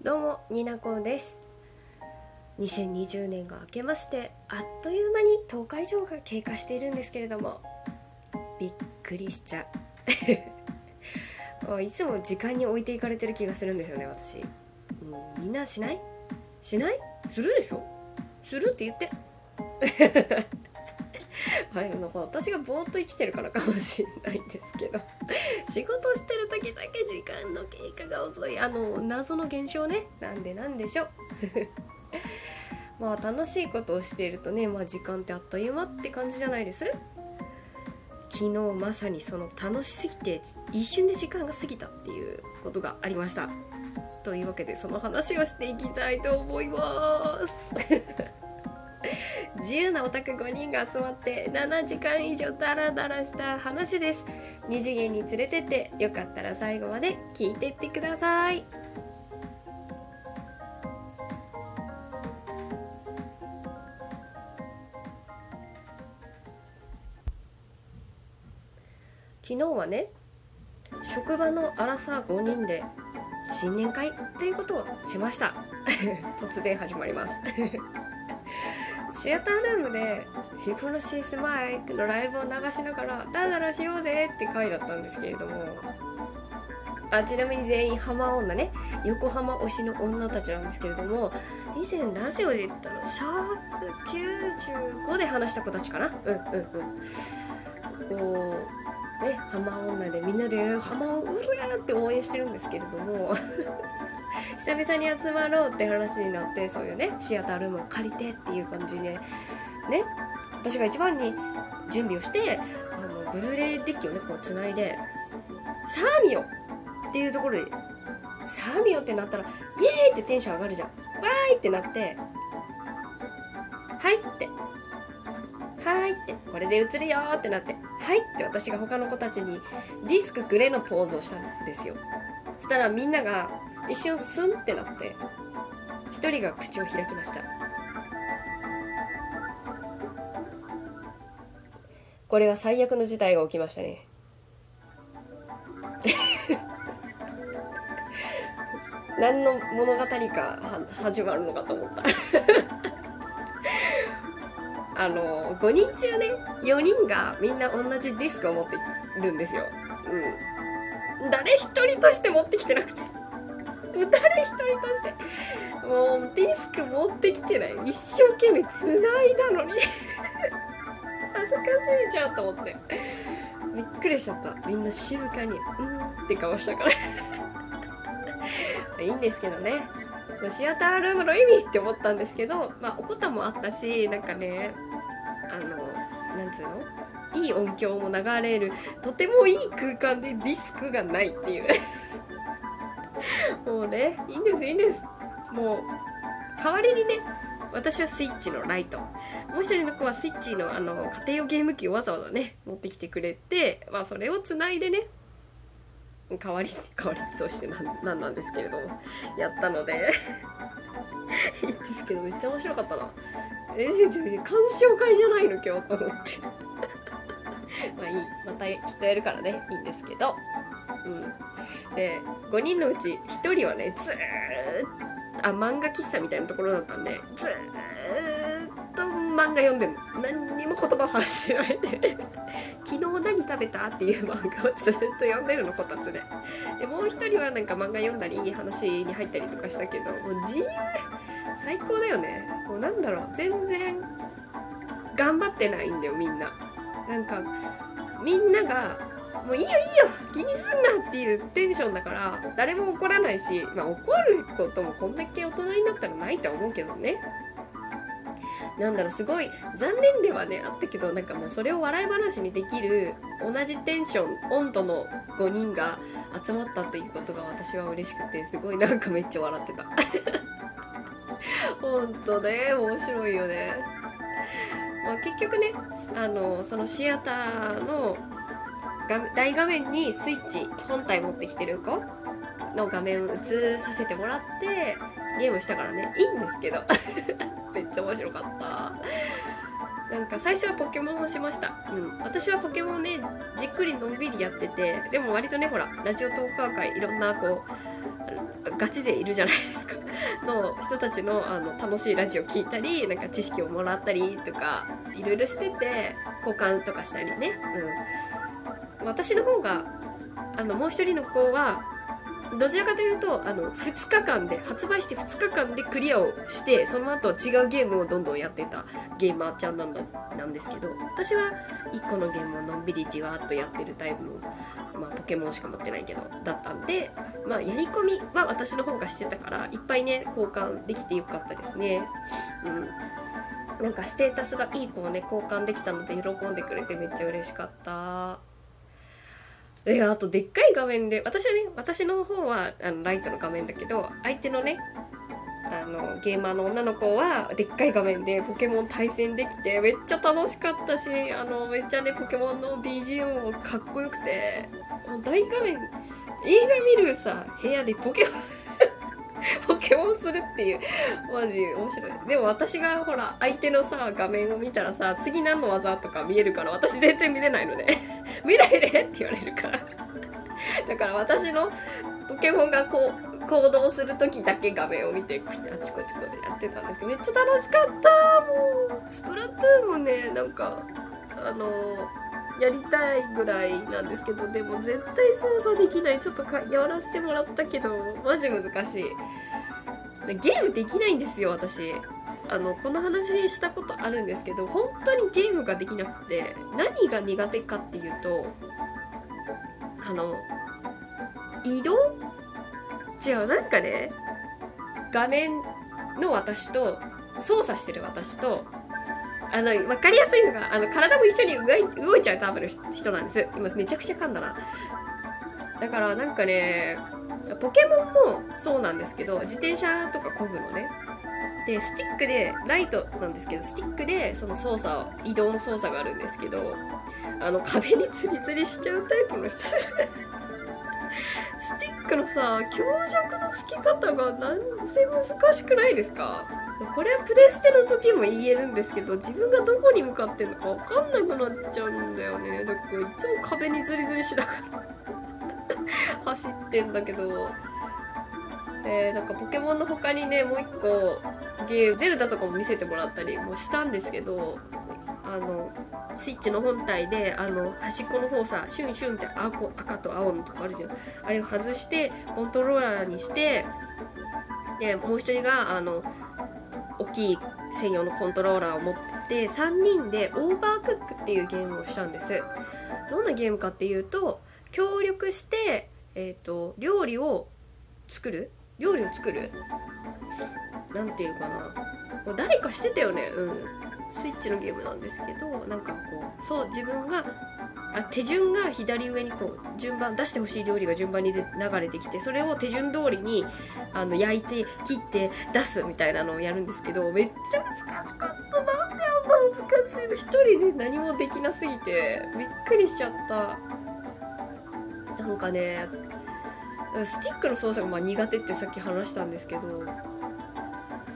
どうもになこです。2020年が明けましてあっという間に10日以上が経過しているんですけれどもびっくりしちゃう。いつも時間に置いていかれてる気がするんですよね私、うん、みんなしない？しない？するでしょ？するって言って。はい、なんか私がぼーっと生きてるからかもしれないんですけど。仕事してる時だけ時間の経過が遅い。あの謎の現象ね。なんでなんでしょう。まあ楽しいことをしているとね、まあ、時間ってあっという間って感じじゃないです？昨日まさにその楽しすぎて一瞬で時間が過ぎたっていうことがありました。というわけでその話をしていきたいと思います。自由なオタク5人が集まって7時間以上ダラダラした話です。二次元に連れてってよかったら最後まで聞いてってください。昨日はね職場のアラサー5人で新年会っていうことをしました。突然始まります。シアタールームでヒプノシスマイクのライブを流しながらダダラしようぜって回だったんですけれども。あちなみに全員浜女ね。横浜推しの女たちなんですけれども以前ラジオで言ったのシャープ95で話した子たちかな？うんうんうん。こうね浜女でみんなで浜をうるやって応援してるんですけれども。久々に集まろうって話になってそういうねシアタールームを借りてっていう感じでね私が一番に準備をしてあのブルーレイデッキをねこうつないで「さあ見よ!」っていうところで「さあ見よ!」ってなったら「イエーイ!」ってテンション上がるじゃん。わーいってなって「はい」って「はい」って「これで映るよ!」ってなって「はい」って私が他の子たちにディスクくれのポーズをしたんですよ。そしたらみんなが一瞬スンってなって一人が口を開きました。これは最悪の事態が起きましたね。何の物語か始まるのかと思った。あの5人中ね4人がみんな同じディスクを持ってるんですよ。うん。誰一人として持ってきてなくて。誰一人としてもうディスク持ってきてない。一生懸命つないだのに。恥ずかしいじゃんと思って。びっくりしちゃった。みんな静かに「うん」って顔したから。いいんですけどね。シアタールームの意味って思ったんですけどまあおこたもあったしなんかねあのなんつうの？いい音響も流れるとてもいい空間でディスクがないっていう。もうねいいんですいいんです。もう代わりにね私はスイッチのライト。もう一人の子はスイッチのあの家庭用ゲーム機をわざわざね持ってきてくれて、まあ、それをつないでね代わり代わりとしてなんなんですけれどもやったので。いいんですけどめっちゃ面白かったな。え鑑賞会じゃないの今日と思って。まあいい。またきっとやるからね。いいんですけど。うん。で5人のうち1人はねずーっとあ漫画喫茶みたいなところだったんでずーっと漫画読んでんの。何にも言葉を発しないで。昨日何食べたっていう漫画をずっと読んでるのこたつで。でもう1人はなんか漫画読んだりいい話に入ったりとかしたけどもう自由最高だよね。もうなんだろう。全然頑張ってないんだよみんな。なんかみんながもういいよいいよ気にすんなっていうテンションだから誰も怒らないし、まあ、怒ることもこんだけ大人になったらないとは思うけどね。なんだろうすごい残念ではねあったけどなんかもうそれを笑い話にできる同じテンション温度の5人が集まったっていうことが私は嬉しくてすごいなんかめっちゃ笑ってた。ほんとね面白いよね。まあ結局ねあのそのシアターの大画面にスイッチ本体持ってきてる子の画面を映させてもらってゲームしたからね。いいんですけど。めっちゃ面白かった。なんか最初はポケモンをしました。うん。私はポケモンねじっくりのんびりやっててでも割とねほらラジオトーカー界いろんなこうガチ勢いるじゃないですか。の人たちのあの楽しいラジオ聞いたりなんか知識をもらったりとかいろいろしてて交換とかしたりね、うん、私の方があのもう一人の子はどちらかというとあの2日間で発売して2日間でクリアをしてその後違うゲームをどんどんやってたゲーマーちゃんなんだなんですけど私は1個のゲームをのんびりじわっとやってるタイプの、まあ、ポケモンしか持ってないけどだったんで、まあ、やり込みは私の方がしてたからいっぱいね交換できてよかったですね。うんなんかステータスがいい子をね交換できたので喜んでくれてめっちゃ嬉しかった。えあとでっかい画面で私はね私の方はあのライトの画面だけど相手のねあのゲーマーの女の子はでっかい画面でポケモン対戦できてめっちゃ楽しかったしあのめっちゃねポケモンの BGM もかっこよくて大画面映画見るさ部屋でポケモンするっていう。マジ面白い。でも私がほら相手のさ画面を見たらさ次何の技とか見えるから私全然見れないので。見ないでって言われるから。だから私のポケモンがこう行動する時だけ画面を見てこうやってあちこちこでやってたんですけどめっちゃ楽しかった。もうスプラトゥーンもねなんかあのやりたいぐらいなんですけどでも絶対操作できない。ちょっとかやらせてもらったけどマジ難しい。ゲームできないんですよ私。あのこの話したことあるんですけど本当にゲームができなくて何が苦手かっていうとあの移動？違うなんかね画面の私と操作してる私とあの分かりやすいのがあの体も一緒に動いちゃうタイプの人なんです。今めちゃくちゃ噛んだな。だからなんかねポケモンもそうなんですけど自転車とか漕ぐのね。でスティックでライトなんですけどスティックでその操作を移動の操作があるんですけどあの壁にツリツリしちゃうタイプの人。スティックのさ強弱の付け方がなんせ難しくないですか？これはプレステの時も言えるんですけど自分がどこに向かってるのか分かんなくなっちゃうんだよね。だからいつも壁にズリズリしながら。走ってんだけどえー、なんかポケモンの他にねもう一個ゲームゼルダとかも見せてもらったりもしたんですけどあのスイッチの本体であの端っこの方さシュンシュンって赤赤と青のとこあるじゃん。あれを外してコントローラーにしてでもう一人があの大きい専用のコントローラーを持ってて3人でオーバークックっていうゲームをしたんです。どんなゲームかっていうと協力してえっ、ー、と料理を作る？料理を作る？なんていうかな。誰かしてたよね。うん。スイッチのゲームなんですけどなんかこうそう自分があ手順が左上にこう順番出してほしい料理が順番に流れてきてそれを手順通りにあの焼いて切って出すみたいなのをやるんですけどめっちゃ難しかったな。んであんな難しいの？一人で何もできなすぎてびっくりしちゃった。なんかねスティックの操作がまあ苦手ってさっき話したんですけど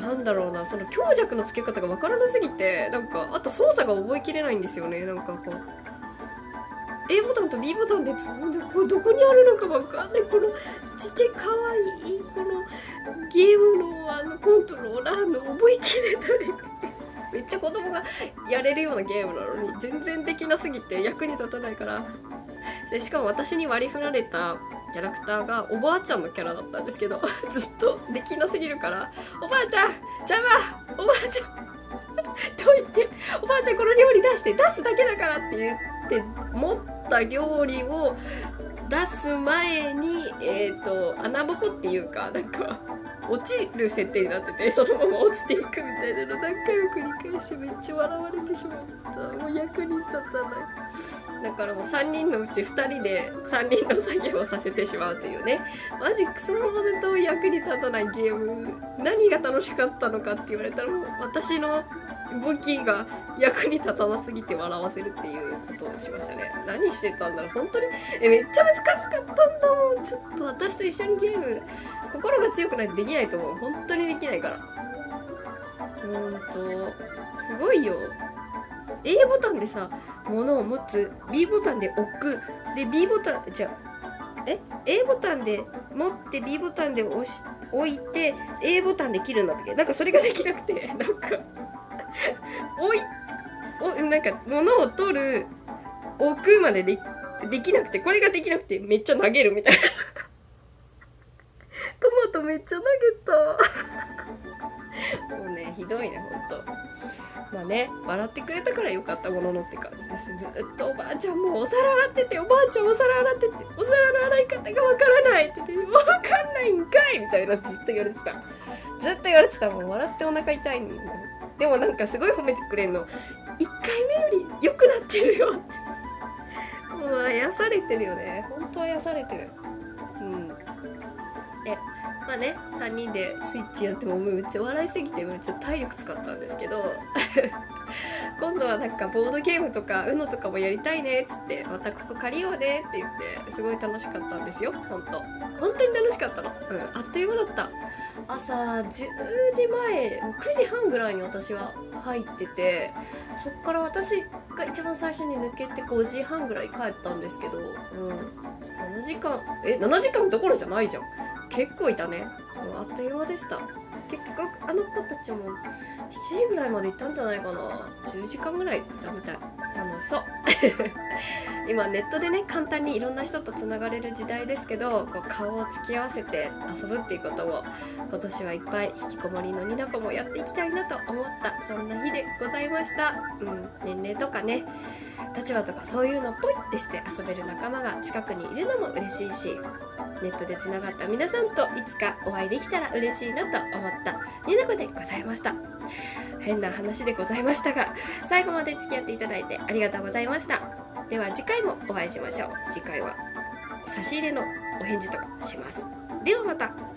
なんだろうなその強弱の付け方が分からなすぎてなんかあと操作が覚えきれないんですよね。なんかこう A ボタンと B ボタンでこどこにあるのか分かんない。このちっちゃいかわいいこのゲームのあのコントローラーの覚えきれない。めっちゃ子供がやれるようなゲームなのに全然できなすぎて役に立たないから。でしかも私に割り振られたキャラクターがおばあちゃんのキャラだったんですけど ずっとできなすぎるから「おばあちゃん邪魔おばあちゃん と言って「おばあちゃんこの料理出して出すだけだから」って言って持った料理を出す前にえっ、ー、と穴ぼこっていうかなんか落ちる設定になっててそのまま落ちていくみたいなの何回も繰り返してめっちゃ笑われてしまった。もう役に立たない。だからもう3人のうち2人で3人の作業をさせてしまうというね。マジクソロボでと役に立たないゲーム。何が楽しかったのかって言われたらもう私の武器が役に立たなすぎて笑わせるっていうことをしましたね。何してたんだろう。本当にえめっちゃ難しかったんだもん。ちょっと私と一緒にゲーム心が強くないとできないと思う。本当にできないから。ほんとすごいよ。A ボタンでさ物を持つ。B ボタンで置く。で B ボタンじゃえ？A ボタンで持って B ボタンで押し置いて A ボタンで切るんだったっけ？なんかそれができなくてなんか。置い。おなんか物を取る置くまででできなくてこれができなくてめっちゃ投げるみたいな。トマトめっちゃ投げた。もうねひどいねほんと。まあね笑ってくれたからよかったもののって感じです。ずっとおばあちゃんもうお皿洗ってておばあちゃんお皿洗っててお皿の洗い方がわからないって言って「わかんないんかい!」みたいなずっと言われてた。ずっと言われてた。もう笑ってお腹痛いのでもなんかすごい褒めてくれんの。1回目より良くなってるよ。ってもう癒されてるよね。本当は癒されてる。うん。でまあね3人でスイッチやってもうめっちゃ笑いすぎてめっちゃ体力使ったんですけど。今度はなんかボードゲームとか UNO とかもやりたいねっつってまたここ借りようねって言ってすごい楽しかったんですよ。ほんと本当に楽しかったの。うん。あっという間だった。朝10時前9時半ぐらいに私は入っててそっから私が一番最初に抜けて5時半ぐらい帰ったんですけど、うん、7時間え7時間どころじゃないじゃん。結構いたね、うん、あっという間でした。結局あの子たちも7時ぐらいまで行ったんじゃないかな。10時間ぐらい行ったみたい。楽しそう。今ネットでね簡単にいろんな人とつながれる時代ですけどこう顔を突き合わせて遊ぶっていうことを今年はいっぱい引きこもりのニナコもやっていきたいなと思ったそんな日でございました、うん、年齢とかね立場とかそういうのポイってして遊べる仲間が近くにいるのも嬉しいしネットでつながった皆さんといつかお会いできたら嬉しいなと思ったニナコでございました。変な話でございましたが最後まで付き合っていただいてありがとうございました。では次回もお会いしましょう。次回は差し入れのお返事とかします。ではまた。